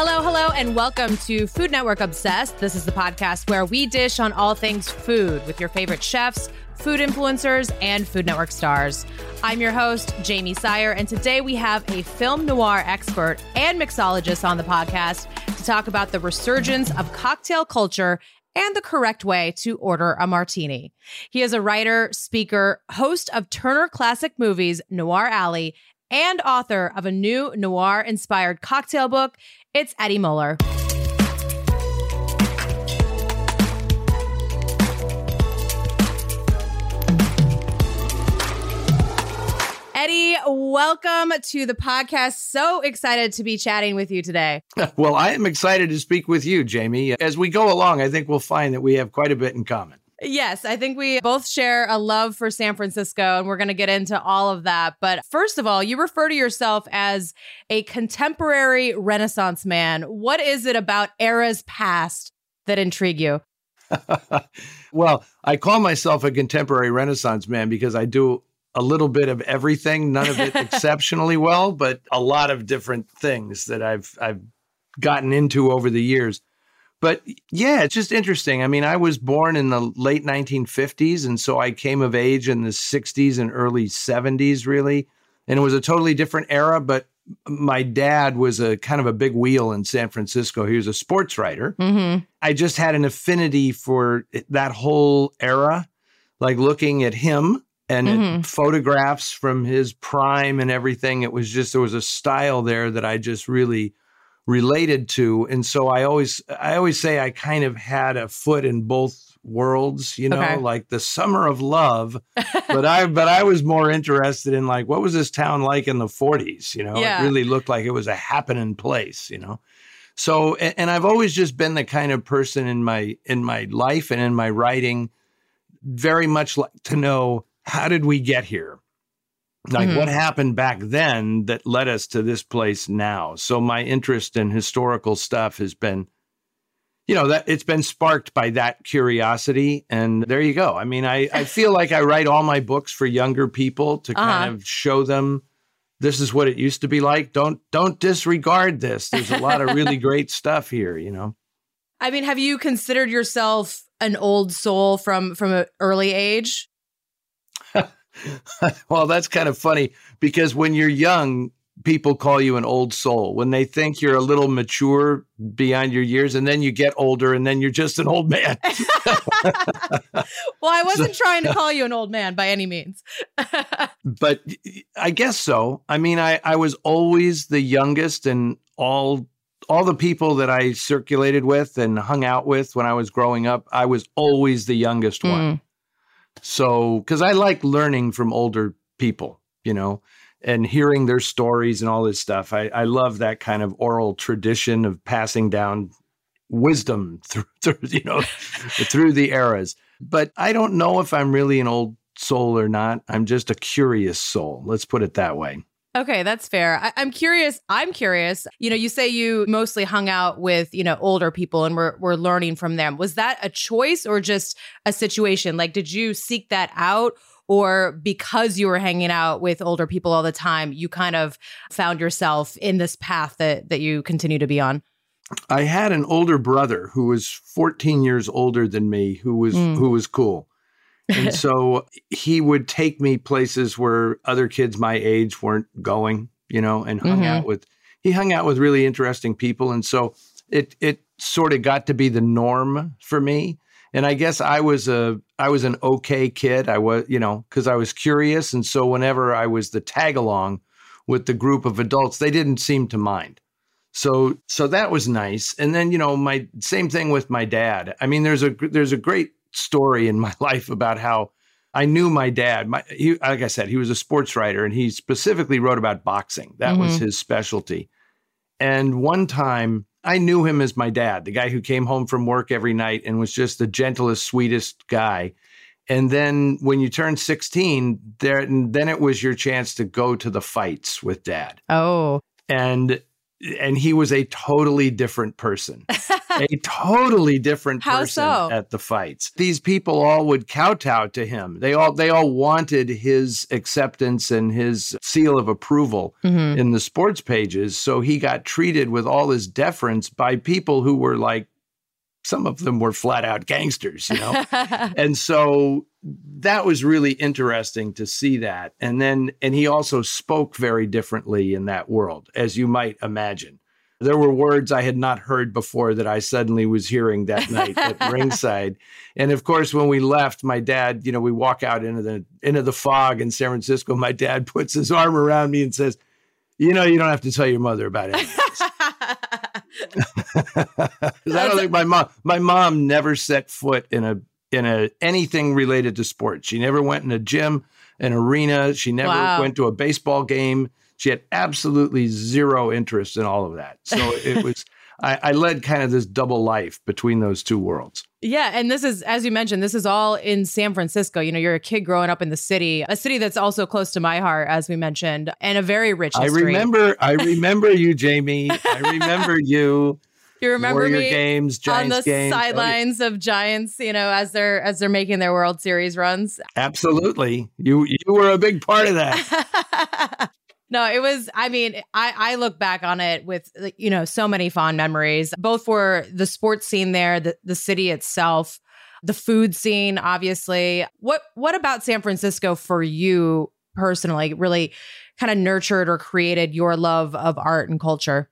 Hello, hello, and welcome to Food Network Obsessed. This is the podcast where we dish on all things food with your favorite chefs, food influencers, and Food Network stars. I'm your host, Jamie Sire, and today we have a film noir expert and mixologist on the podcast to talk about the resurgence of cocktail culture and the correct way to order a martini. He is a writer, speaker, host of Turner Classic Movies Noir Alley, and author of a new noir inspired cocktail book. It's Eddie Muller. Eddie, welcome to the podcast. So excited to be chatting with you today. Well, I am excited to speak with you, Jamie. As we go along, I think we'll find that we have quite a bit in common. Yes, I think we both share a love for San Francisco, and we're going to get into all of that. But first of all, you refer to yourself as a contemporary Renaissance man. What is it about eras past that intrigue you? well, I call myself a contemporary Renaissance man because I do a little bit of everything, none of it exceptionally well, but a lot of different things that I've I've gotten into over the years. But yeah, it's just interesting. I mean, I was born in the late 1950s, and so I came of age in the 60s and early 70s, really. And it was a totally different era, but my dad was a kind of a big wheel in San Francisco. He was a sports writer. Mm-hmm. I just had an affinity for that whole era, like looking at him and mm-hmm. photographs from his prime and everything. It was just, there was a style there that I just really related to and so i always i always say i kind of had a foot in both worlds you know okay. like the summer of love but i but i was more interested in like what was this town like in the 40s you know yeah. it really looked like it was a happening place you know so and, and i've always just been the kind of person in my in my life and in my writing very much like to know how did we get here like mm-hmm. what happened back then that led us to this place now? So my interest in historical stuff has been you know that it's been sparked by that curiosity and there you go. I mean i, I feel like i write all my books for younger people to uh-huh. kind of show them this is what it used to be like. Don't don't disregard this. There's a lot of really great stuff here you know? I mean have you considered yourself an old soul from from an early age well, that's kind of funny because when you're young, people call you an old soul. When they think you're a little mature beyond your years and then you get older and then you're just an old man. Well i wasn't so, trying to call you an old man by any means. But i guess so. I mean I, I was always the youngest and all all the people that i circulated with and hung out with when i was growing up. I was always the youngest mm. one so, because I like learning from older people, you know, and hearing their stories and all this stuff. I, I love that kind of oral tradition of passing down wisdom through, through you know, through the eras. But I don't know if I'm really an old soul or not. I'm just a curious soul. Let's put it that way. Okay, that's fair. I- am curious. I'm curious. You know, you say you mostly hung out with, you know, older people and we're, we're learning from them. Was that a choice or just a situation? Like, did you seek that out? Or because you were hanging out with older people all the time, you kind of found yourself in this path that that you continue to be on? I had an older brother who was 14 years older than me, who was Mm. who was cool. And so he would take me places where other kids my age weren't going, you know, and hung Mhm. out with he hung out with really interesting people. And so it it sort of got to be the norm for me. And I guess I was a I was an okay kid. I was, you know, because I was curious. And so whenever I was the tag along with the group of adults, they didn't seem to mind. So so that was nice. And then, you know, my same thing with my dad. I mean, there's a there's a great story in my life about how I knew my dad. My he, like I said, he was a sports writer and he specifically wrote about boxing. That was mm-hmm. his specialty. And one time I knew him as my dad, the guy who came home from work every night and was just the gentlest, sweetest guy. And then when you turned 16, there then it was your chance to go to the fights with dad. Oh. And and he was a totally different person. a totally different How person so? at the fights. These people all would kowtow to him. They all they all wanted his acceptance and his seal of approval Mhm. in the sports pages. So he got treated with all this deference by people who were like some of them were flat out gangsters, you know. and so that was really interesting to see that. And then and he also spoke very differently in that world, as you might imagine. There were words I had not heard before that I suddenly was hearing that night at ringside. And of course, when we left, my dad, you know, we walk out into the into the fog in San Francisco. My dad puts his arm around me and says, "You know, you don't have to tell your mother about it." I don't think my mom my mom never set foot in a in a anything related to sports. She never went in a gym, an arena. She never Wow. went to a baseball game. She had absolutely zero interest in all of that. So it was I, I led kind of this double life between those two worlds. Yeah, and this is as you mentioned, this is all in San Francisco. You know, you're a kid growing up in the city, a city that's also close to my heart, as we mentioned, and a very rich I remember I remember you, Jamie. I remember you. you remember Warrior me games, on Giants the games. Oh, yeah. sidelines of Giants, you know, as they're as they're making their World Series runs. Absolutely. You you were a big part of that. No, it was. I mean, I I look back on it with you know so many fond memories, both for the sports scene there, the the city itself, the food scene, obviously. What what about San Francisco for you personally? Really, kind of nurtured or created your love of art and culture.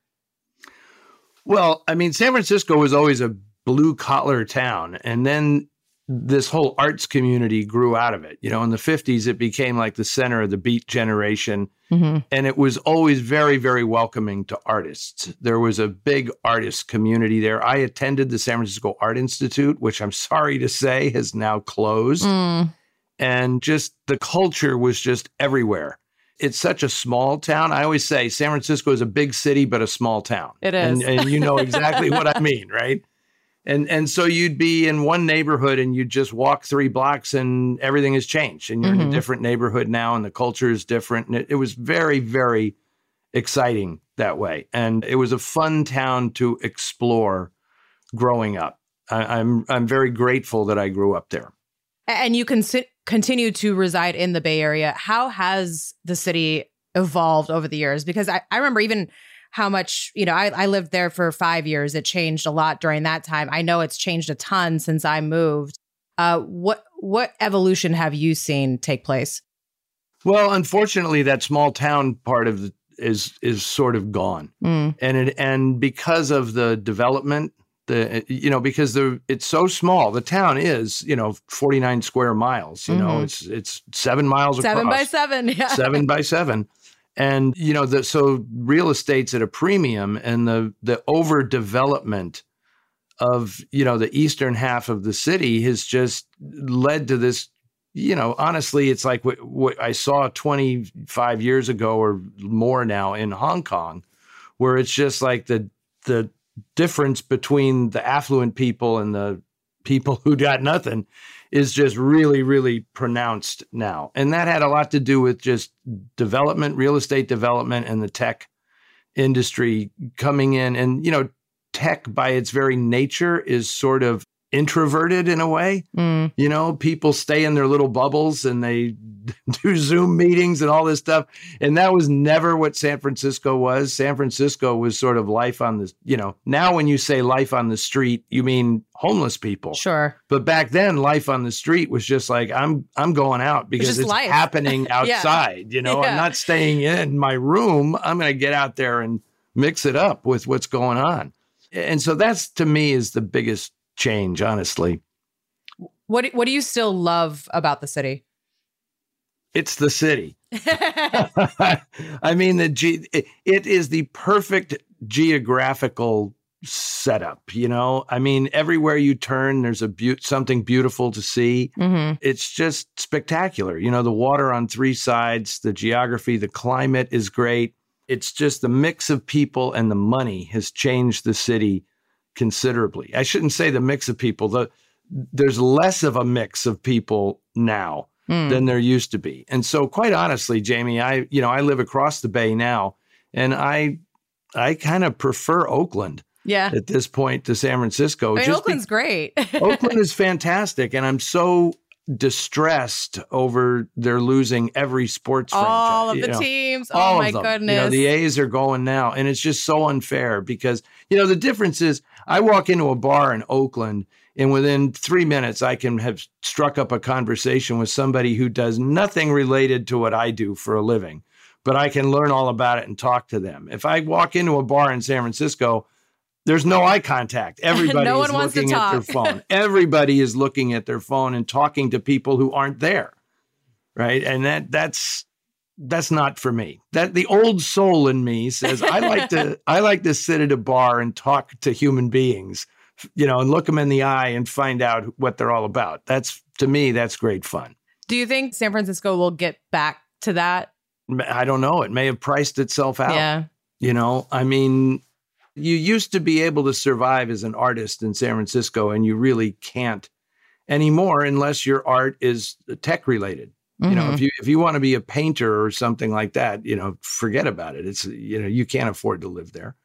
Well, I mean, San Francisco was always a blue collar town. And then this whole arts community grew out of it. You know, in the 50s, it became like the center of the beat generation. Mm-hmm. And it was always very, very welcoming to artists. There was a big artist community there. I attended the San Francisco Art Institute, which I'm sorry to say has now closed. Mm. And just the culture was just everywhere. It's such a small town. I always say San Francisco is a big city, but a small town. It And, and you know exactly what I mean, right? And and so you'd be in one neighborhood and you'd just walk three blocks and everything has changed. And you're in Mhm. a different neighborhood now and the culture is different. And it, it was very, very exciting that way. And it was a fun town to explore growing up. I, I'm I'm very grateful that I grew up there. And you can sit, continue to reside in the Bay Area. How has the city evolved over the years? Because I, I remember even how much, you know, I, I lived there for five years. It changed a lot during that time. I know it's changed a ton since I moved. Uh, what what evolution have you seen take place? Well, unfortunately, that small town part of the, is is sort of gone, Mm, and it and because of the development, the you know because the it's so small. The town is you know forty nine square miles. You know Mhm. it's it's seven miles seven by seven. Yeah. seven by seven, and you know the so real estate's at a premium, and the the overdevelopment of you know the eastern half of the city has just led to this you know honestly it's like what, what i saw 25 years ago or more now in hong kong where it's just like the the difference between the affluent people and the people who got nothing is just really really pronounced now. And that had a lot to do with just development real estate development and the tech industry coming in. And you know tech by its very nature is sort of introverted in a way. Mm. You know, people stay in their little bubbles and they do Zoom meetings and all this stuff. And that was never what San Francisco was. San Francisco was sort of life on the, you know, now when you say life on the street, you mean homeless people. Sure. But back then, life on the street was just like I'm I'm going out because it's life. happening outside. You know, Yeah. I'm not staying in my room. I'm going to get out there and mix it up with what's going on. And so that's to me is the biggest change, honestly. What do- What do you still love about the city? It's the city. I mean, the G, it, is the perfect geographical setup. You know, I mean, everywhere you turn, there's a beau- something beautiful to see. hmm It's just spectacular. You know, the water on three sides, the geography, the climate is great. It's just the mix of people and the money has changed the city considerably. I shouldn't say the mix of people. The there's less of a mix of people now Mm. than there used to be. And so quite honestly, Jamie, I you know, I live across the bay now and I I kind of prefer Oakland Yeah. at this point to San Francisco. I mean, just be- Oakland's great. Oakland is fantastic, and I'm so distressed over they're losing every sports all of the know. teams. Oh all Oh of my them. goodness. You know, the A's are going now, and it's just so unfair because you know the difference is I walk into a bar in Oakland, and within three minutes I can have struck up a conversation with somebody who does nothing related to what I do for a living, but I can learn all about it and talk to them. If I walk into a bar in San Francisco. There's no eye contact. Everybody one is wants to looking at their phone. Everybody is looking at their phone and talking to people who aren't there. Right? And that that's that's not for me. That the old soul in me says I like to I like to sit at a bar and talk to human beings, you know, and look them in the eye and find out what they're all about. That's to me that's great fun. do you think San Francisco will get back to that? I don't know. It may have priced itself out. Yeah. You know, I mean, you used to be able to survive as an artist in San Francisco, and you really can't anymore unless your art is tech related. You know, if mm-hmm. you if you want to be a painter or something like that, you know, forget about it. It's you know, you can't afford to live there.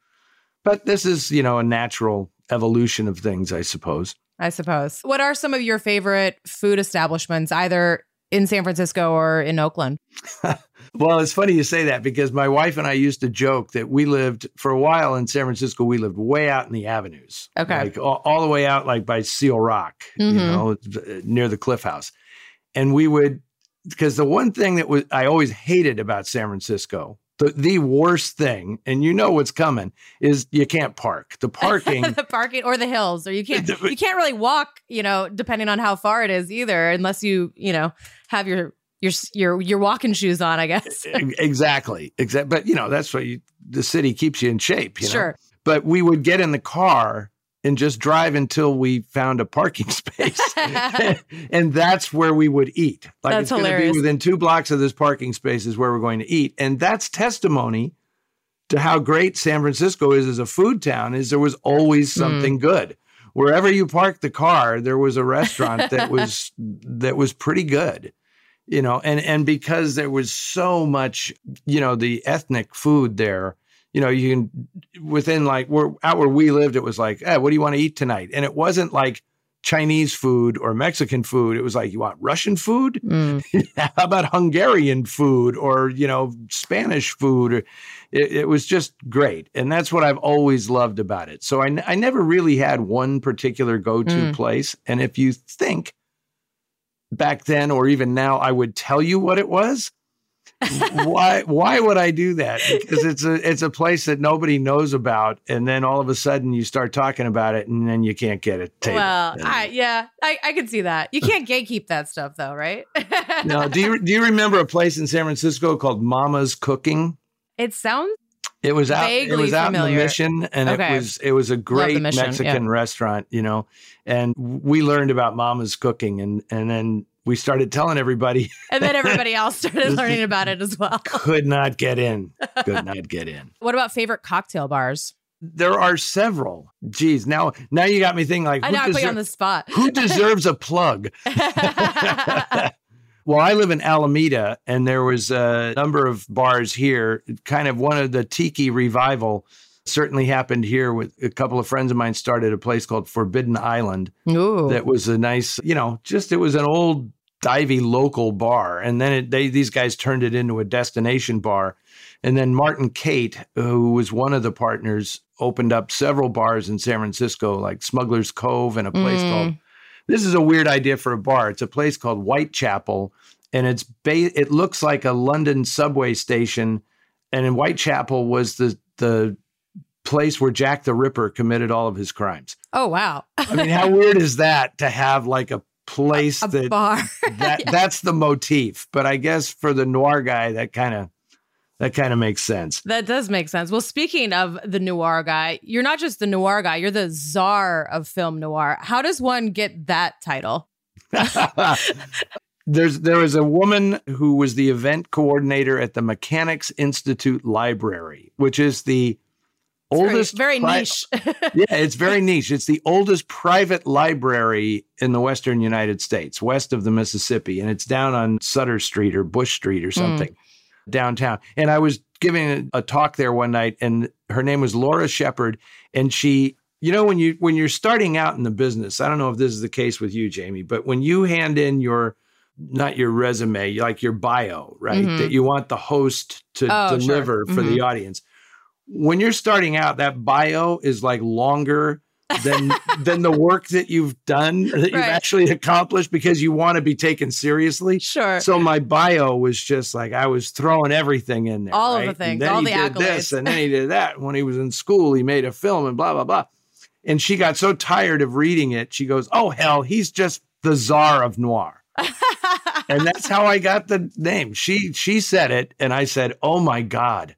But this is, you know, a natural evolution of things, I suppose. I suppose. What are some of your favorite food establishments, either in San Francisco or in Oakland? Well, it's funny you say that because my wife and I used to joke that we lived for a while in San Francisco. We lived way out in the avenues, Okay. like all, all the way out, like by Seal Rock, you Mhm. know, near the Cliff House. And we would, because the one thing that was I always hated about San Francisco, the the worst thing, and you know what's coming, is you can't park. The parking. the parking or the hills, or you can't you can't really walk, you know, depending on how far it is either, unless you, you know, have your your your your walking shoes on, I guess. Exactly, exactly. But you know, that's what you, the city keeps you in shape. You know? Sure. but we would get in the car and just drive until we found a parking space. and that's where we would eat. Like That's it's going to be within two blocks of this parking space is where we're going to eat. And that's testimony to how great San Francisco is as a food town is there was always Hmm. something good. Wherever you parked the car, there was a restaurant that was that was pretty good. You know, and and because there was so much, you know, the ethnic food there, you know, you can within like where out where we lived, it was like, eh, what do you want to eat tonight? And it wasn't like Chinese food or Mexican food. It was like, you want Russian food? Mm. How about Hungarian food or, you know, Spanish food? It, it was just great. And that's what I've always loved about it. So I, n- I never really had one particular go to Mm. place. And if you think back then or even now, I would tell you what it was. why why would I do that? Because it's a it's a place that nobody knows about, and then all of a sudden you start talking about it, and then you can't get it. Well, I, yeah, I, I can see that. You can't gatekeep that stuff, though, right? no, do you do you remember a place in San Francisco called Mama's Cooking? It sounds It was out. Vaguely it was out in the Mission, and Okay. it was it was a great Mission, Mexican restaurant, you know. And we learned about Mama's Cooking, and and then we started telling everybody and then everybody else started learning about it as well. could not get in, could not get in. What about favorite cocktail bars? There are several. Geez, now now you got me thinking like I know I put you on the spot. who deserves a plug? Well, I live in Alameda, and there was a number of bars here. Kind of one of the tiki revival Certainly happened here with a couple of friends of mine started a place called Forbidden Island. Ooh. That was a nice, you know, just it was an old divey local bar. And then it, they, these guys turned it into a destination bar. And then Martin Cate, who was one of the partners, opened up several bars in San Francisco, like Smuggler's Cove and a place Mm. called, this is a weird idea for a bar. It's a place called Whitechapel. And it's ba- it looks like a London subway station. And in Whitechapel was the, the place where Jack the Ripper committed all of his crimes. oh wow. I mean, how weird is that to have like a place a that bar. that that's the motif. But I guess for the noir guy, that kind of that kind of makes sense. That does make sense. Well, speaking of the noir guy, you're not just the noir guy, you're the czar of film noir. How does one get that title? There's there was a woman who was the event coordinator at the Mechanics Institute Library, which is the It's oldest very, pri- niche. yeah, it's very niche. It's the oldest private library in the western United States, west of the Mississippi, and it's down on Sutter Street or Bush Street or hmm. something downtown. And I was giving a, talk there one night, and her name was Laura Shepard, and she. You know when you when you're starting out in the business, I don't know if this is the case with you, Jamie, but when you hand in your not your resume, like your bio, right? Mhm. That you want the host to Oh, sure. deliver for the audience. When you're starting out, that bio is like longer than than the work that you've done that you've Right. actually accomplished because you want to be taken seriously. sure. So my bio was just like I was throwing everything in there. All of the things, then all he the did this, and then he did that. When he was in school, he made a film and blah blah blah. And she got so tired of reading it, she goes, "Oh hell, he's just the czar of noir." and that's how I got the name. She she said it, and I said, "Oh my god,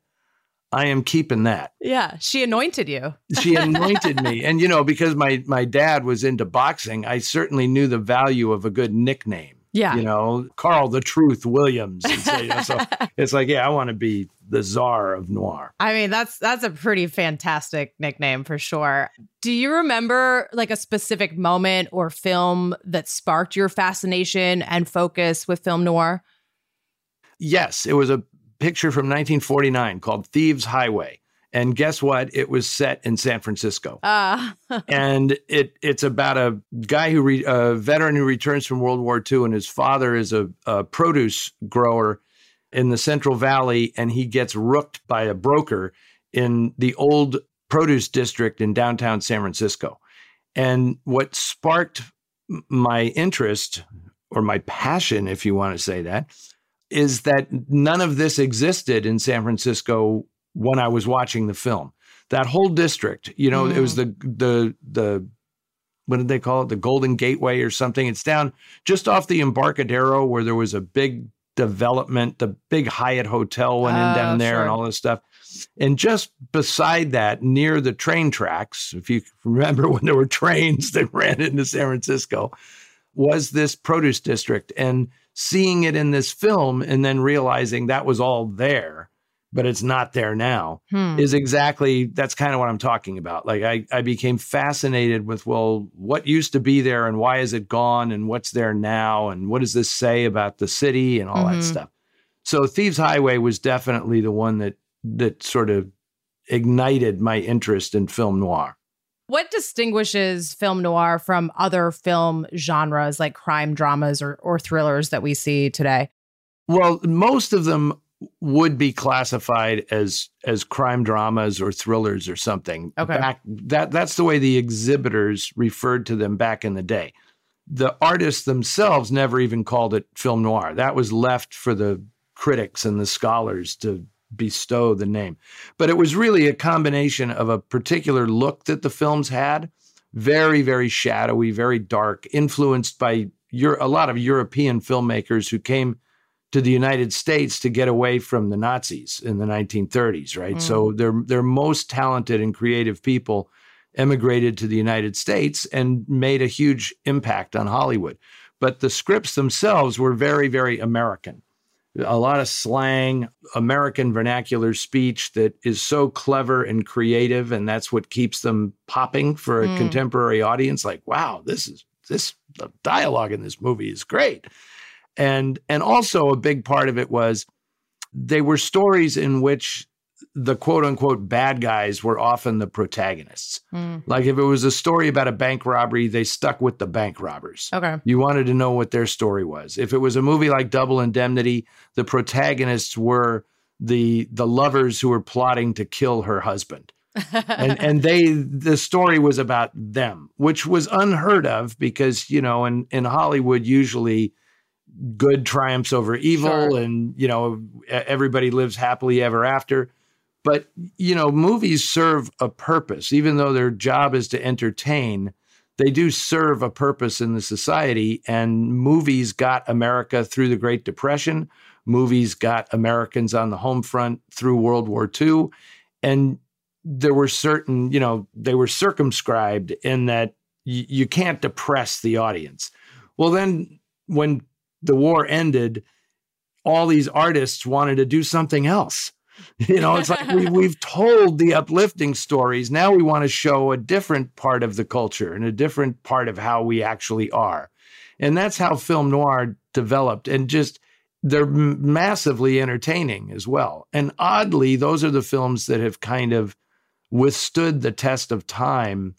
I am keeping that." yeah, she anointed you. She anointed me, and you know, because my my dad was into boxing, I certainly knew the value of a good nickname. Yeah. You know, Carl the Truth Williams. So, you know, so it's like, yeah, I want to be the czar of noir. I mean, that's that's a pretty fantastic nickname for sure. Do you remember like a specific moment or film that sparked your fascination and focus with film noir? Yes, it was a picture from 1949 called Thieves Highway. And guess what? It was set in San Francisco. Uh, and it it's about a guy who re, a veteran who returns from World War II, and his father is a, a produce grower in the Central Valley, and he gets rooked by a broker in the old produce district in downtown San Francisco. And what sparked my interest or my passion, if you want to say that, is that none of this existed in San Francisco when I was watching the film. That whole district, you know, it was mm. the the the what did they call it? The Golden Gateway or something. It's down just off the Embarcadero where there was a big development. The big Hyatt Hotel went in Oh, down there and all this stuff. And just beside that, near the train tracks, if you remember when there were trains that ran into San Francisco, was this produce district. And seeing it in this film and then realizing that was all there, but it's not there now hmm. is exactly that's kind of what I'm talking about. Like I, I became fascinated with well, what used to be there and why is it gone and what's there now and what does this say about the city and all Mhm. that stuff. So Thieves Highway was definitely the one that that sort of ignited my interest in film noir. What distinguishes film noir from other film genres like crime dramas or, or thrillers that we see today? Well, most of them would be classified as as crime dramas or thrillers or something. Okay. Back, that that's the way the exhibitors referred to them back in the day. The artists themselves never even called it film noir. That was left for the critics and the scholars to bestow the name. But it was really a combination of a particular look that the films had, very very shadowy, very dark, influenced by your a lot of European filmmakers who came to the United States to get away from the Nazis in the 1930s, right? Mm. So their their most talented and creative people emigrated to the United States and made a huge impact on Hollywood. But the scripts themselves were very very American. A lot of slang, American vernacular speech that is so clever and creative and that's what keeps them popping for a Mm. contemporary audience like wow, this is this the dialogue in this movie is great and and also a big part of it was they were stories in which the quote unquote bad guys were often the protagonists. Mm. Like if it was a story about a bank robbery, they stuck with the bank robbers. Okay. You wanted to know what their story was. If it was a movie like Double Indemnity, the protagonists were the the lovers who were plotting to kill her husband. and and they the story was about them, which was unheard of because, you know, in in Hollywood usually good triumphs over evil Sure. and you know everybody lives happily ever after but you know movies serve a purpose. Even though their job is to entertain they do serve a purpose in the society. And movies got america through the great depression. Movies got americans on the home front through world war ii and there were certain you know they were circumscribed in that y- you can't depress the audience. Well then when the war ended all these artists wanted to do something else you know it's like we, we've told the uplifting stories. Now we want to show a different part of the culture and a different part of how we actually are. And that's how film noir developed and just they're massively entertaining as well. And oddly those are the films that have kind of withstood the test of time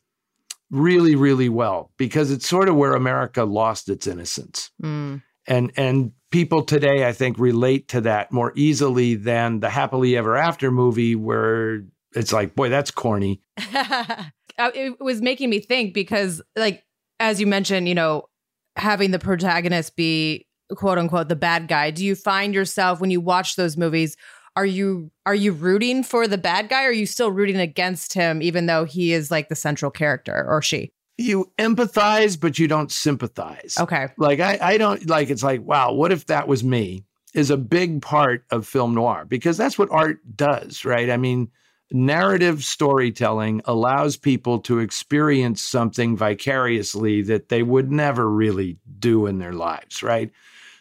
really really well because it's sort of where america lost its innocence. Mm. And and people today i think relate to that more easily than the happily ever after movie where it's like boy that's corny Uh, it was making me think because, like, as you mentioned, you know, having the protagonist be quote unquote the bad guy. Do you find yourself when you watch those movies? Are you are you rooting for the bad guy? Or are you still rooting against him, even though he is like the central character or she? You empathize but you don't sympathize. Okay. like I, I don't like it's like wow what if that was me is a big part of film noir because that's what art does right? I mean narrative storytelling allows people to experience something vicariously that they would never really do in their lives right?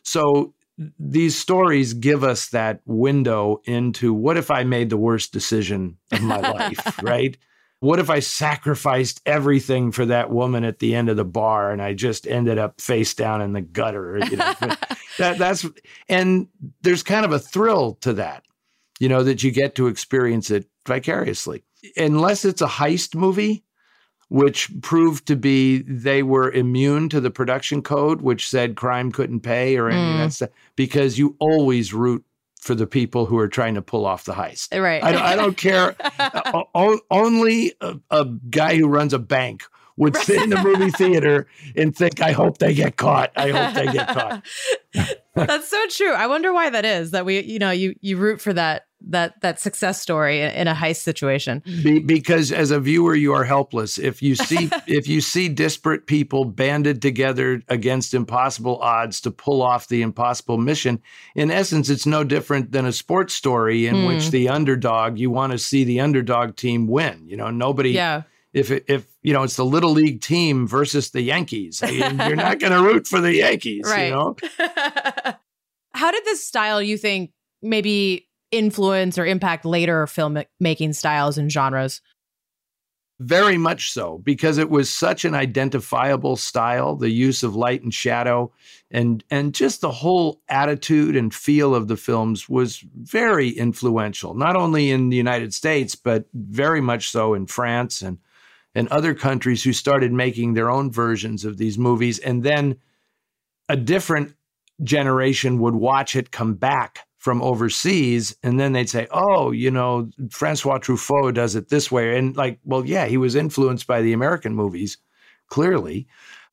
So these stories give us that window into what if i made the worst decision of my life right what if I sacrificed everything for that woman at the end of the bar and I just ended up face down in the gutter? You know, that that's and there's kind of a thrill to that, you know, that you get to experience it vicariously. Unless it's a heist movie, which proved to be they were immune to the production code, which said crime couldn't pay or any of that hmm. stuff, because you always root for the people who are trying to pull off the heist. Right. I, don't- I don't care. O- only a, a guy who runs a bank would sit in the movie theater and think, I hope they get caught. I hope they get caught. That's so true. I wonder why that is. That we, you know, you you root for that that that success story in, a heist situation. Be, because as a viewer, you are helpless. If you see if you see disparate people banded together against impossible odds to pull off the impossible mission, in essence, it's no different than a sports story in which Hmm. the underdog you want to see the underdog team win. You know, nobody. Yeah. If if you know it's the little league team versus the Yankees, I mean, you're not going to root for the Yankees. Right. You know. How did this style you think maybe influence or impact later filmmaking styles and genres? Very much so, because it was such an identifiable style, the use of light and shadow and and just the whole attitude and feel of the films was very influential, not only in the United States, but very much so in France and and other countries who started making their own versions of these movies. And then a different generation would watch it come back from overseas and then they'd say oh you know francois truffaut does it this way and like well yeah he was influenced by the american movies clearly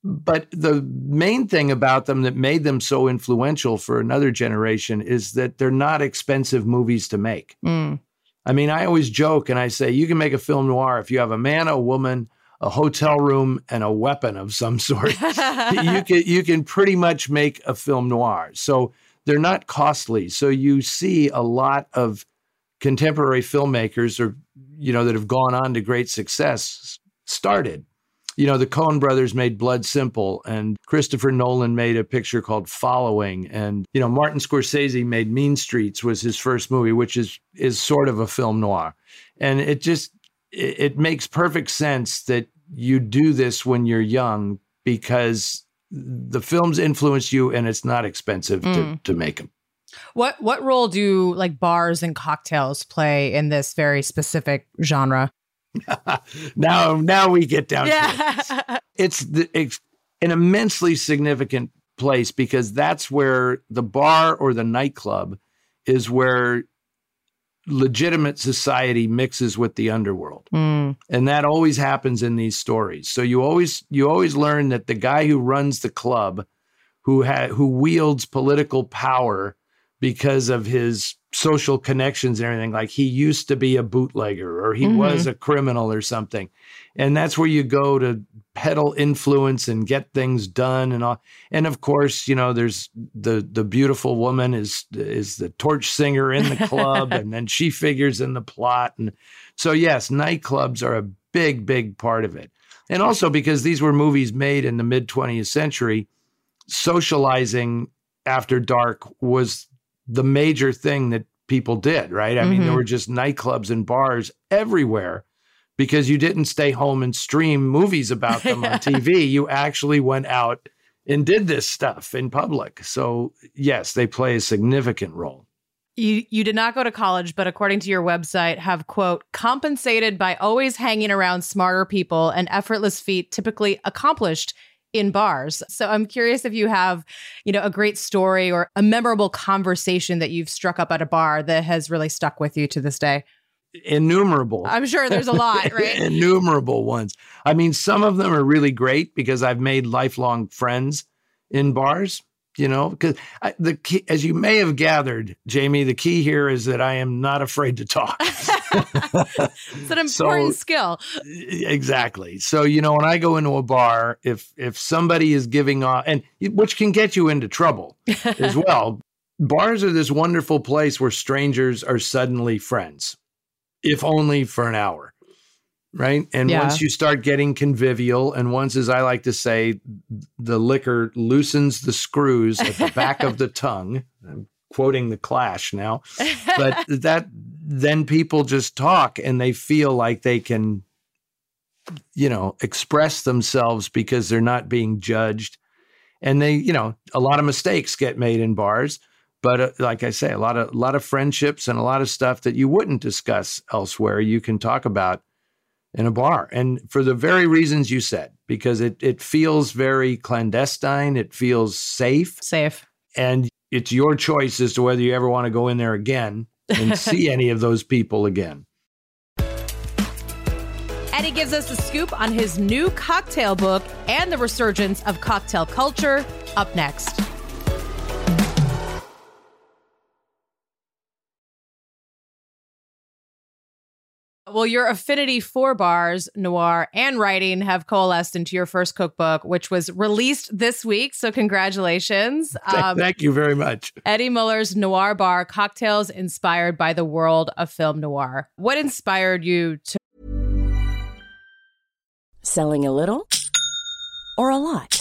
but the main thing about them that made them so influential for another generation is that they're not expensive movies to make Mm. I mean, I always joke and I say you can make a film noir if you have a man, a woman, a hotel room, and a weapon of some sort. you can you can pretty much make a film noir. So they're not costly. So you see a lot of contemporary filmmakers or you know that have gone on to great success started. You know, the Coen brothers made Blood Simple and Christopher Nolan made a picture called Following and you know Martin Scorsese made Mean Streets was his first movie which is is sort of a film noir. And it just it, it makes perfect sense that you do this when you're young because the films influence you and it's not expensive to, Mm. to make them. What what role do like bars and cocktails play in this very specific genre? now, now we get down Yeah. to it. It's, the, it's an immensely significant place because that's where the bar or the nightclub is where legitimate society mixes with the underworld Mm. and that always happens in these stories so you always you always learn that the guy who runs the club who ha- who wields political power because of his social connections and everything. Like he used to be a bootlegger or he Mhm. was a criminal or something. And that's where you go to peddle influence and get things done and all. And of course you know there's the the beautiful woman is is the torch singer in the club and then she figures in the plot. And so yes nightclubs are a big big part of it. And also because these were movies made in the mid 20th century socializing after dark was the major thing that people did right i mean there Mhm. were just nightclubs and bars everywhere because you didn't stay home and stream movies about them on TV. You actually went out and did this stuff in public. So, yes, they play a significant role. You you did not go to college, but according to your website, have quote compensated by always hanging around smarter people and effortless feat typically accomplished in bars. So I'm curious if you have, you know, a great story or a memorable conversation that you've struck up at a bar that has really stuck with you to this day. Innumerable. I'm sure there's a lot, right? Innumerable ones. I mean, some of them are really great because I've made lifelong friends in bars. You know, because the key, as you may have gathered, Jamie, the key here is that I am not afraid to talk. it's an important So- skill. exactly. So you know, when I go into a bar, if if somebody is giving off, and which can get you into trouble as well. Bars are this wonderful place where strangers are suddenly friends, if only for an hour. Right. And Yeah. once you start getting convivial, and once, as I like to say, the liquor loosens the screws at the back of the tongue. I'm quoting the clash now, but that then people just talk and they feel like they can, you know, express themselves because they're not being judged. And they, you know, a lot of mistakes get made in bars. But uh, like I say, a lot of a lot of friendships and a lot of stuff that you wouldn't discuss elsewhere, you can talk about in a bar. And for the very reasons you said, because it it feels very clandestine, it feels safe, Safe. and it's your choice as to whether you ever want to go in there again and see any of those people again. Eddie gives us the scoop on his new cocktail book and the resurgence of cocktail culture up next. Well, your affinity for bars, noir, and writing have coalesced into your first cookbook, which was released this week. So, congratulations. Um, Thank you very much. Eddie Muller's Noir Bar Cocktails Inspired by the World of Film Noir. What inspired you to Selling a little or a lot?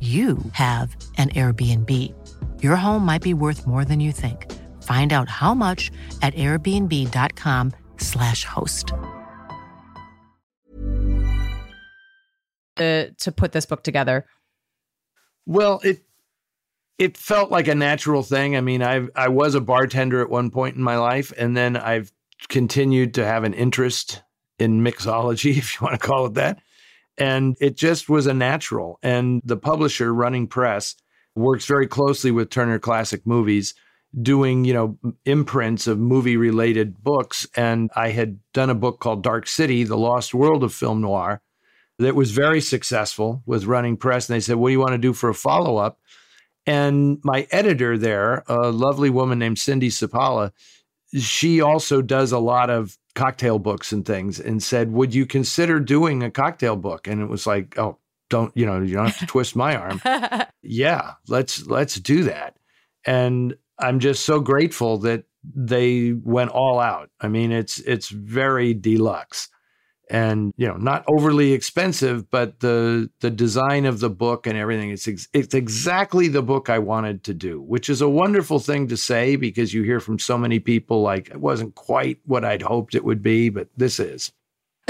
you have an Airbnb. Your home might be worth more than you think. Find out how much at airbnb.com/slash host. To, to put this book together. Well, it it felt like a natural thing. I mean, I I was a bartender at one point in my life, and then I've continued to have an interest in mixology, if you want to call it that. And it just was a natural. And the publisher, Running Press, works very closely with Turner Classic Movies, doing, you know, imprints of movie related books. And I had done a book called Dark City, The Lost World of Film Noir, that was very successful with Running Press. And they said, What do you want to do for a follow up? And my editor there, a lovely woman named Cindy Sipala, she also does a lot of cocktail books and things and said, Would you consider doing a cocktail book? And it was like, Oh, don't, you know, you don't have to twist my arm. yeah, let's let's do that. And I'm just so grateful that they went all out. I mean, it's it's very deluxe and you know not overly expensive but the the design of the book and everything it's ex- it's exactly the book I wanted to do which is a wonderful thing to say because you hear from so many people like it wasn't quite what I'd hoped it would be but this is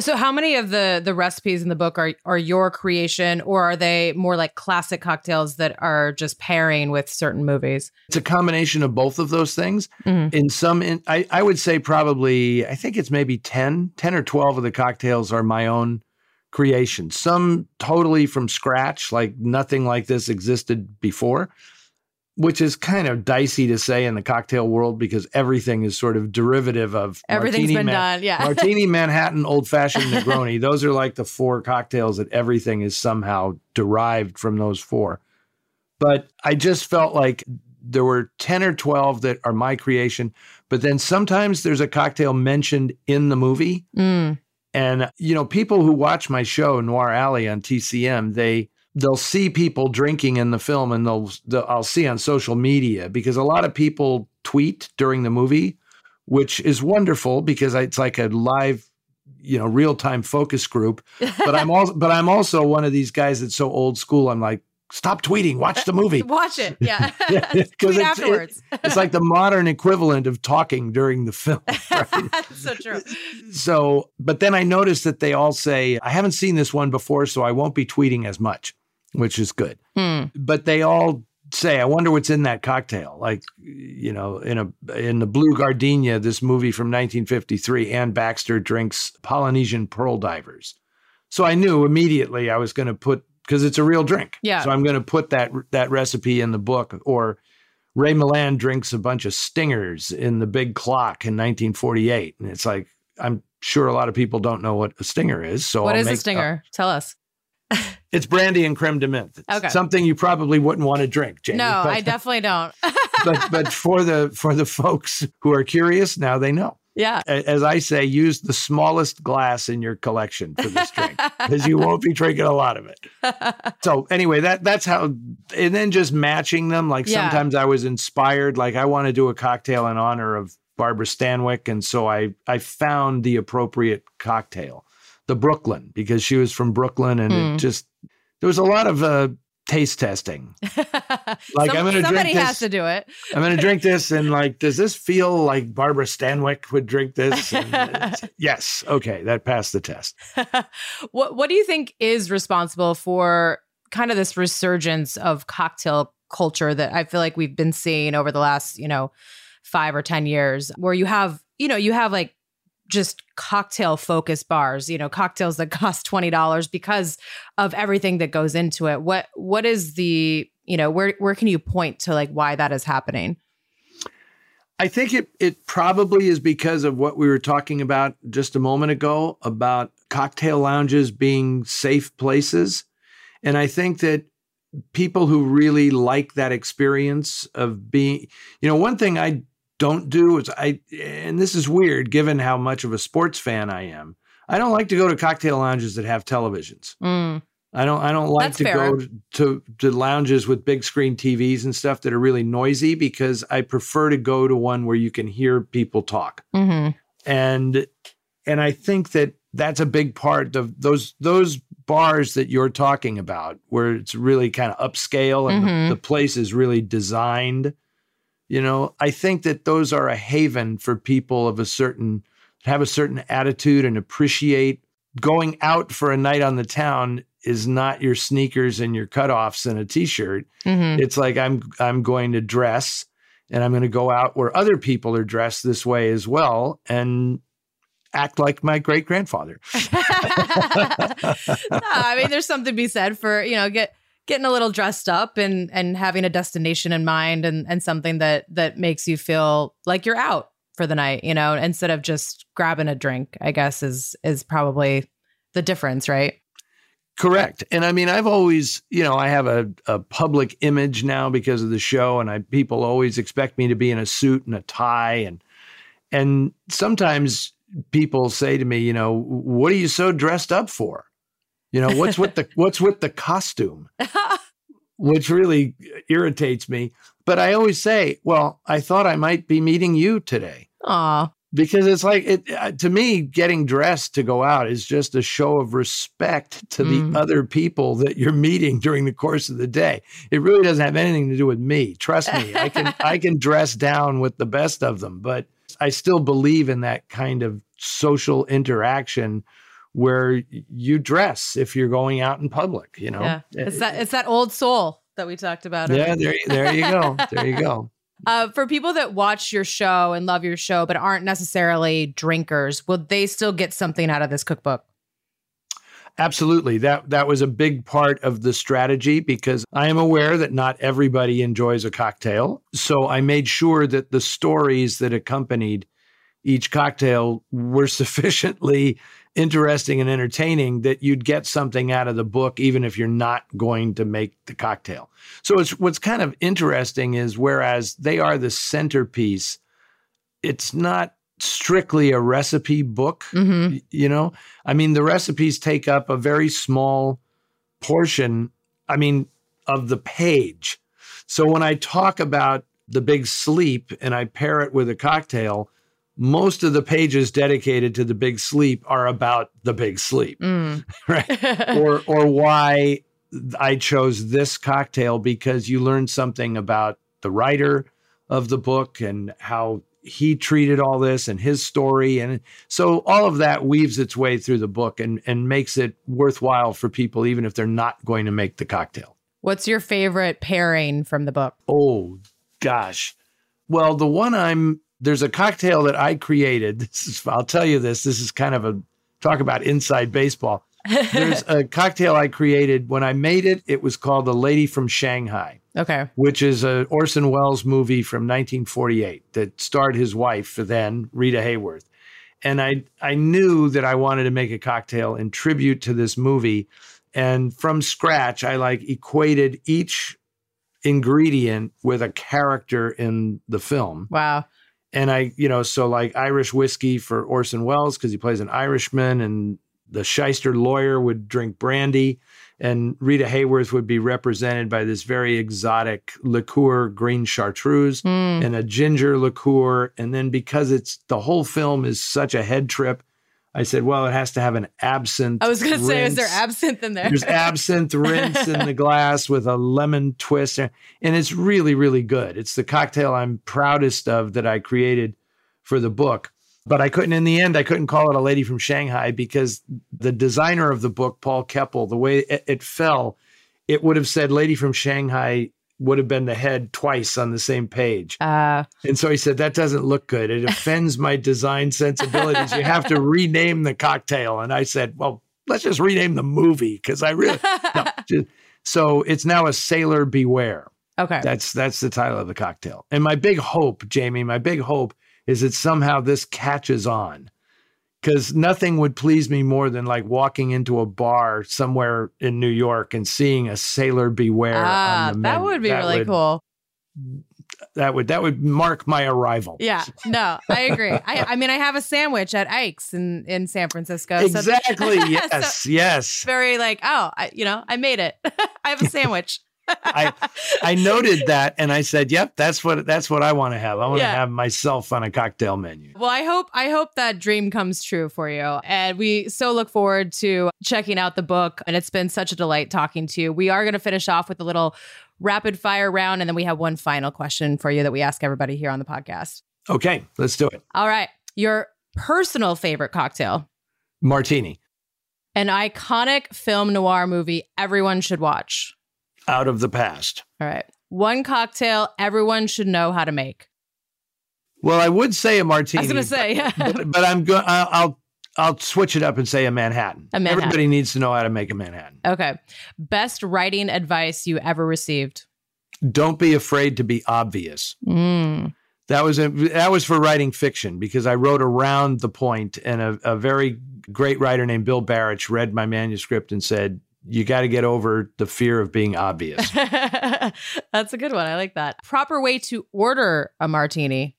So how many of the the recipes in the book are are your creation or are they more like classic cocktails that are just pairing with certain movies? it's a combination of both of those things Mhm. in some in, I, I would say probably i think it's maybe 10 10 or 12 of the cocktails are my own creation some totally from scratch like nothing like this existed before which is kind of dicey to say in the cocktail world because everything is sort of derivative of Everything's martini been done, yeah. martini manhattan old fashioned negroni those are like the four cocktails that everything is somehow derived from those four but I just felt like there were 10 or 12 that are my creation. But then sometimes there's a cocktail mentioned in the movie. Mm. And, you know, people who watch my show, Noir Alley on TCM, they, they'll see people drinking in the film and they'll, they'll I'll see on social media because a lot of people tweet during the movie, which is wonderful because it's like a live you know real time focus group but i'm also but i'm also one of these guys that's so old school i'm like stop tweeting watch the movie Watch it. Yeah. Tweet it's- afterwards. it's like the modern equivalent of talking during the film. Right? So true. so, but then I noticed that they all say, I haven't seen this one before, so I won't be tweeting as much, which is good. Hmm. But they all say, I wonder what's in that cocktail. Like, you know, in a in the Blue Gardenia, this movie from 1953, Anne Baxter drinks Polynesian pearl divers. So I knew immediately I was going to put because it's a real drink. Yeah. So I'm going to put that that recipe in the book. Or Ray Milland drinks a bunch of stingers in the Big Clock in 1948, and it's like I'm sure a lot of people don't know what a stinger is. So What I'll is a stinger? Tell us. it's brandy and creme de menthe. It's Okay. Something you probably wouldn't want to drink, Jamie. No, but, I definitely don't. but but for the for the folks who are curious, now they know. yeah. As I say, use the smallest glass in your collection for this drink because you won't be drinking a lot of it. So anyway, that that's how, and then just matching them. Like Yeah. sometimes I was inspired. Like I want to do a cocktail in honor of Barbara Stanwyck, and so I I found the appropriate cocktail, the Brooklyn, because she was from Brooklyn, and Hmm. it just there was a lot of uh, taste testing. Like, I'm gonna drink somebody has to do it. I'm going to drink this, and like, does this feel like Barbara Stanwyck would drink this? And yes. Okay, that passed the test. what What do you think is responsible for kind of this resurgence of cocktail culture that I feel like we've been seeing over the last, you know, five or ten years, where you have, you know, you have like just cocktail focused bars, you know, cocktails that cost twenty dollars because of everything that goes into it. What What is the you know where where can you point to like why that is happening? I think it it probably is because of what we were talking about just a moment ago about cocktail lounges being safe places. And I think that people who really like that experience of being, you know, one thing I don't do is I, and this is weird given how much of a sports fan I am. I don't like to go to cocktail lounges that have televisions. Mm. I don't. I don't like That's to fair. go to to lounges with big screen TVs and stuff that are really noisy because I prefer to go to one where you can hear people talk hmm and and I think that that's a big part of those those bars that you're talking about, where it's really kind of upscale and Mhm. the, the place is really designed. You know, I think that those are a haven for people of a certain have a certain attitude and appreciate going out for a night on the town is not your sneakers and your cutoffs and a t-shirt. hmm It's like I'm I'm going to dress and I'm going to go out where other people are dressed this way as well and act like my great grandfather. no, I mean, there's something to be said for you know get getting a little dressed up and and having a destination in mind and and something that that makes you feel like you're out for the night. You know, instead of just grabbing a drink. I guess is is probably the difference, right? Correct. And I mean, I've always, you know, I have a, a public image now because of the show, and I people always expect me to be in a suit and a tie, and and sometimes people say to me, you know, what are you so dressed up for? You know, what's with the what's with the costume? Which really irritates me. But I always say, well, I thought I might be meeting you today Aw, because it's like it uh, to me getting dressed to go out is just a show of respect to Mm. the other people that you're meeting during the course of the day it really doesn't have anything to do with me trust me i can i can dress down with the best of them but i still believe in that kind of social interaction where you dress if you're going out in public you know yeah. Eh, it's eh, that eh. it's that old soul that we talked about. yeah there, there you go there you go Uh, for people that watch your show and love your show but aren't necessarily drinkers, will they still get something out of this cookbook? Absolutely. That that was a big part of the strategy because I am aware that not everybody enjoys a cocktail. So I made sure that the stories that accompanied each cocktail were sufficiently interesting and entertaining that you'd get something out of the book even if you're not going to make the cocktail. So it's what's kind of interesting is whereas they are the centerpiece, it's not strictly a recipe book Mm-hmm. you know i mean the recipes take up a very small portion i mean of the page so when i talk about the big sleep and i pair it with a cocktail most of the pages dedicated to the big sleep are about the big sleep Mm. right or or why I chose this cocktail because you learn something about the writer of the book and how he treated all this and his story and so all of that weaves its way through the book and and makes it worthwhile for people even if they're not going to make the cocktail. What's your favorite pairing from the book? Oh gosh. Well, the one I'm there's a cocktail that I created. This is I'll tell you this. This is kind of a talk about inside baseball. There's a cocktail I created when I made it. It was called The Lady from Shanghai, Okay. which is a Orson Welles movie from 1948 that starred his wife then, Rita Hayworth. And I I knew that I wanted to make a cocktail in tribute to this movie. And from scratch, I like equated each ingredient with a character in the film. Wow. And I, you know, so like Irish whiskey for Orson Welles because he plays an Irishman, and the shyster lawyer would drink brandy, and Rita Hayworth would be represented by this very exotic liqueur, green chartreuse, Mm. and a ginger liqueur. And then because it's the whole film is such a head trip, I said, well, it has to have an absinthe. I was going to say, is there absinthe in there? There's absinthe rinse in the glass with a lemon twist, and it's really, really good. It's the cocktail I'm proudest of that I created for the book. But I couldn't, in the end, I couldn't call it a lady from Shanghai because the designer of the book, Paul Kepple, the way it, it fell, it would have said lady from Shanghai would have been the head twice on the same page. uh, And so he said, that doesn't look good. It offends my design sensibilities. You have to rename the cocktail. And I said, well, let's just rename the movie because I really. No, just- so it's now a Sailor Beware. Okay. That's that's the title of the cocktail. And my big hope, Jamie, my big hope is that somehow this catches on. Cuz nothing would please me more than like walking into a bar somewhere in New York and seeing a Sailor Beware ah, on the that would be really would- cool. That would that would mark my arrival. Yeah, no, I agree. I, I mean, I have a sandwich at Ike's in, in San Francisco. so- Exactly. so Yes. yes. very like, oh, I, you know, I made it. I have a sandwich. I I noted that and I said, "Yep, that's what that's what I want to have. I want to Yeah. have myself on a cocktail menu." Well, I hope I hope that dream comes true for you. And we so look forward to checking out the book. And it's been such a delight talking to you. We are going to finish off with a little rapid fire round, and then we have one final question for you that we ask everybody here on the podcast. Okay, let's do it. All right, your personal favorite cocktail, Martini an iconic film noir movie everyone should watch. Out of the past. All right, one cocktail everyone should know how to make. Well, I would say a martini. I was going to say, yeah. but, but I'm going. I'll, I'll I'll switch it up and say a Manhattan. A Manhattan. Everybody needs to know how to make a Manhattan. okay, best writing advice you ever received. Don't be afraid to be obvious. Mm. That was a, that was for writing fiction because I wrote around the point, and a, a very great writer named Bill Barich read my manuscript and said, "You got to get over the fear of being obvious." That's a good one. I like that. Proper way to order a martini.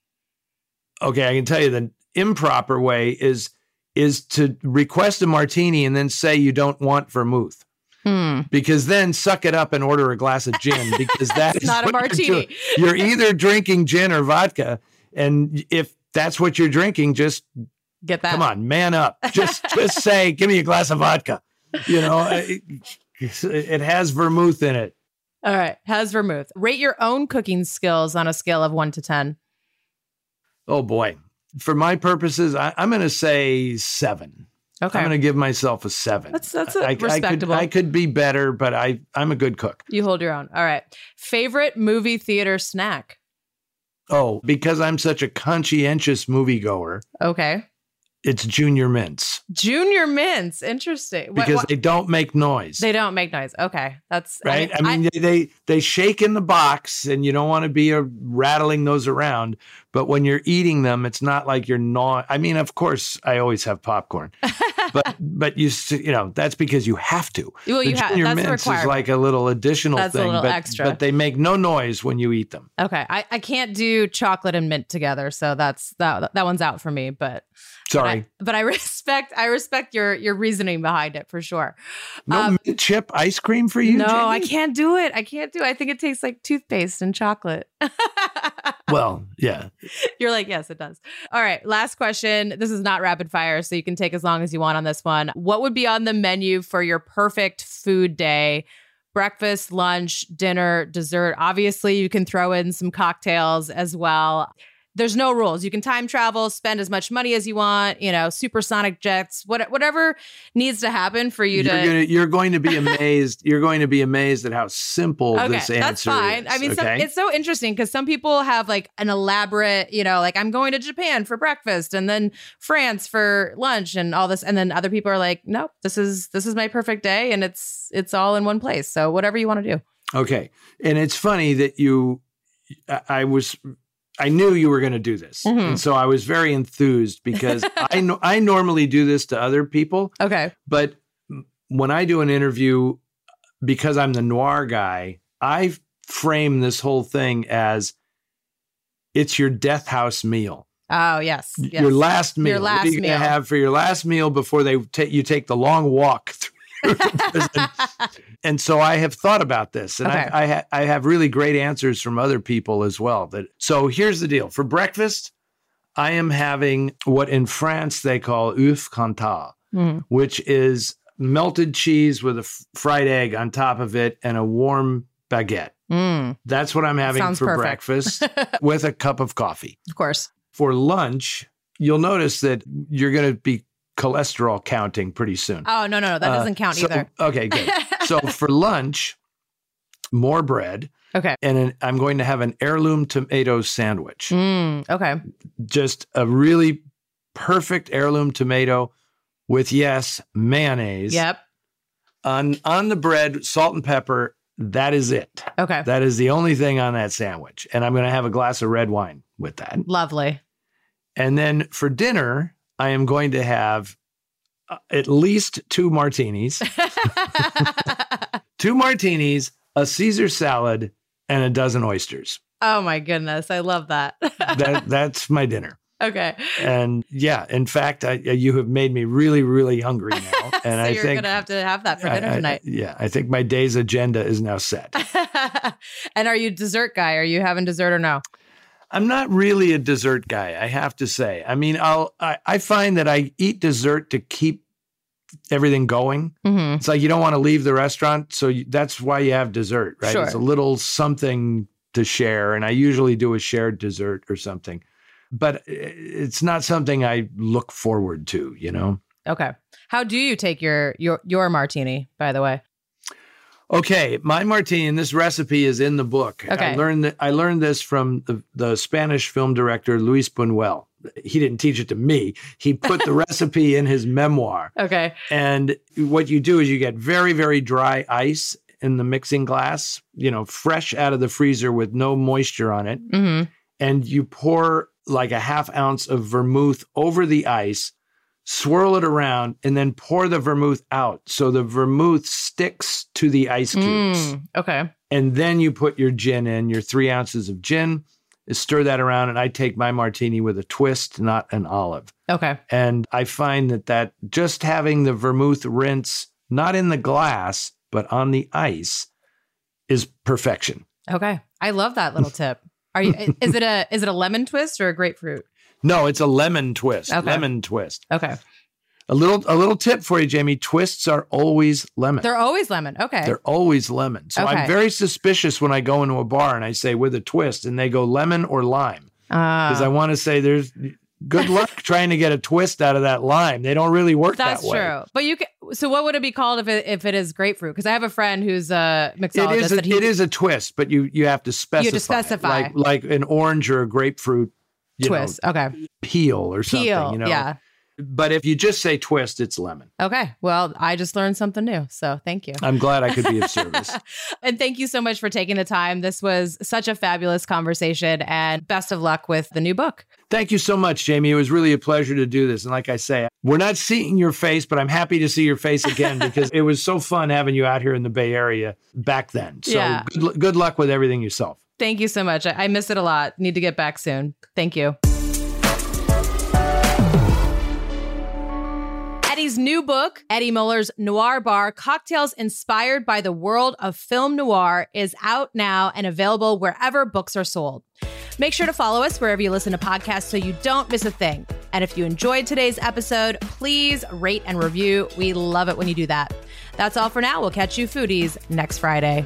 okay, I can tell you the improper way is is to request a martini and then say you don't want vermouth. Hmm. Because then suck it up and order a glass of gin because that is not a what you're martini. You're either drinking gin or vodka, and if that's what you're drinking, just Get that. come on, man up. Just just say, give me a glass of vodka. You know, it, it has vermouth in it. All right. Has vermouth. Rate your own cooking skills on a scale of one to 10. Oh boy, for my purposes, I, I'm going to say seven. Okay. I'm going to give myself a seven. That's- that's a I, I could, respectable. I could be better, but I I'm a good cook. you hold your own. All right. Favorite movie theater snack. Oh, because I'm such a conscientious moviegoer, Okay. It's Junior Mints Junior mints. Interesting. What- because what- they don't make noise. they don't make noise. Okay. That's right? I mean, they, they they shake in the box, and you don't want to be rattling those around. But when you're eating them, it's not like you're gnawing. I mean, of course, I always have popcorn, but but you you know that's because you have to. Well, the you have- that's Mints is like a little additional That's a thing, little but, extra. but they make no noise when you eat them. Okay. I, I can't do chocolate and mint together. So that's that that one's out for me. But Sorry, I, but I respect I respect your your reasoning behind it for sure. no um, mint chip ice cream for you. no, I can't do it. I can't do it. I think it tastes like toothpaste and chocolate. Well, yeah. You're like, yes, it does. All right. Last question. This is not rapid fire, so you can take as long as you want on this one. What would be on the menu for your perfect food day? Breakfast, lunch, dinner, dessert. Obviously, you can throw in some cocktails as well. There's no rules. You can time travel, spend as much money as you want, you know, supersonic jets, what, whatever needs to happen for you You're, to. gonna, you're going to be amazed. you're going to be amazed at how simple Okay, this answer that's fine. is. I mean, some, it's so interesting because some people have like an elaborate, you know, like I'm going to Japan for breakfast and then France for lunch and all this, and then other people are like, nope, this is this is my perfect day, and it's it's all in one place. So whatever you want to do. Okay. And it's funny that you, I was, I knew you were going to do this. Mhm. And so I was very enthused because I know, I normally do this to other people, Okay. but when I do an interview, because I'm the noir guy, I frame this whole thing as it's your death house meal. Oh yes. yes. Your last meal. Your what are last you gonna have for your last meal before they take you take the long walk through and so I have thought about this, and Okay. I I, ha- I have really great answers from other people as well. That so here's the deal: for breakfast, I am having what in France they call œuf cantal, Mm. which is melted cheese with a f- fried egg on top of it and a warm baguette. Mm, That's what I'm having Sounds for perfect. breakfast with a cup of coffee of course. for lunch, you'll notice that you're going to be cholesterol counting pretty soon. Oh no no no that Uh, doesn't count so- either. Okay, good. so for lunch, more bread, Okay. and an, I'm going to have an heirloom tomato sandwich. Mm, okay. Just a really perfect heirloom tomato with yes mayonnaise Yep. on on the bread, salt and pepper. that is it. Okay. That is the only thing on that sandwich. And I'm going to have a glass of red wine with that. Lovely. And then for dinner, I am going to have uh, at least two martinis, two martinis, a Caesar salad, and a dozen oysters. oh my goodness. I love that. That that's my dinner. okay. And yeah, in fact, I, you have made me really, really hungry now. And so I you're think going to have to have that for I- dinner I- tonight. yeah, I think my day's agenda is now set. and are you dessert guy? Are you having dessert or no? I'm not really a dessert guy, I have to say. I mean, I'll I, I find that I eat dessert to keep everything going. Mm-hmm. It's like you don't want to leave the restaurant, so you, that's why you have dessert, right? Sure. It's a little something to share, and I usually do a shared dessert or something. But it's not something I look forward to, you know. Okay. How do you take your your your martini? By the way. Okay, my martini. This recipe is in the book. Okay. I learned that I learned this from the, the Spanish film director Luis Buñuel. He didn't teach it to me. He put the recipe in his memoir. Okay. And what you do is you get very, very dry ice in the mixing glass, you know, fresh out of the freezer with no moisture on it. hmm And you pour like a half ounce of vermouth over the ice, swirl it around, and then pour the vermouth out. So the vermouth sticks to the ice cubes. Mm, okay. And then you put your gin in, your three ounces of gin, stir that around. And I take my martini with a twist, not an olive. Okay. And I find that that just having the vermouth rinse, not in the glass, but on the ice, is perfection. Okay. I love that little tip. Are you is it a is it a lemon twist or a grapefruit? No, it's a lemon twist. Okay. Lemon twist. Okay. A little a little tip for you, Jamie. Twists are always lemon. They're always lemon. Okay. They're always lemon. So Okay. I'm very suspicious when I go into a bar and I say with a twist and they go lemon or lime. Because I Uh, want to say there's good luck trying to get a twist out of that lime. They don't really work that's that way. true. But you can, so what would it be called if it if it is grapefruit? Because I have a friend who's a mixologist is a, that he it is a twist, but you you have to specify. it. specify. like like an orange or a grapefruit you know, twist. okay. peel or something. Peel. you know? Yeah. But if you just say twist, it's lemon. Okay. Well, I just learned something new. So thank you. I'm glad I could be of service. and thank you so much for taking the time. This was such a fabulous conversation and best of luck with the new book. Thank you so much, Jamie. It was really a pleasure to do this. And like I say, we're not seeing your face, but I'm happy to see your face again because it was so fun having you out here in the Bay Area back then. So Yeah. good, good luck with everything yourself. Thank you so much. I, I miss it a lot. Need to get back soon. Thank you. Eddie's new book, Eddie Muller's Noir Bar Cocktails Inspired by the World of Film Noir, is out now and available wherever books are sold. Make sure to follow us wherever you listen to podcasts so you don't miss a thing. And if you enjoyed today's episode, please rate and review. We love it when you do that. That's all for now. We'll catch you foodies next Friday.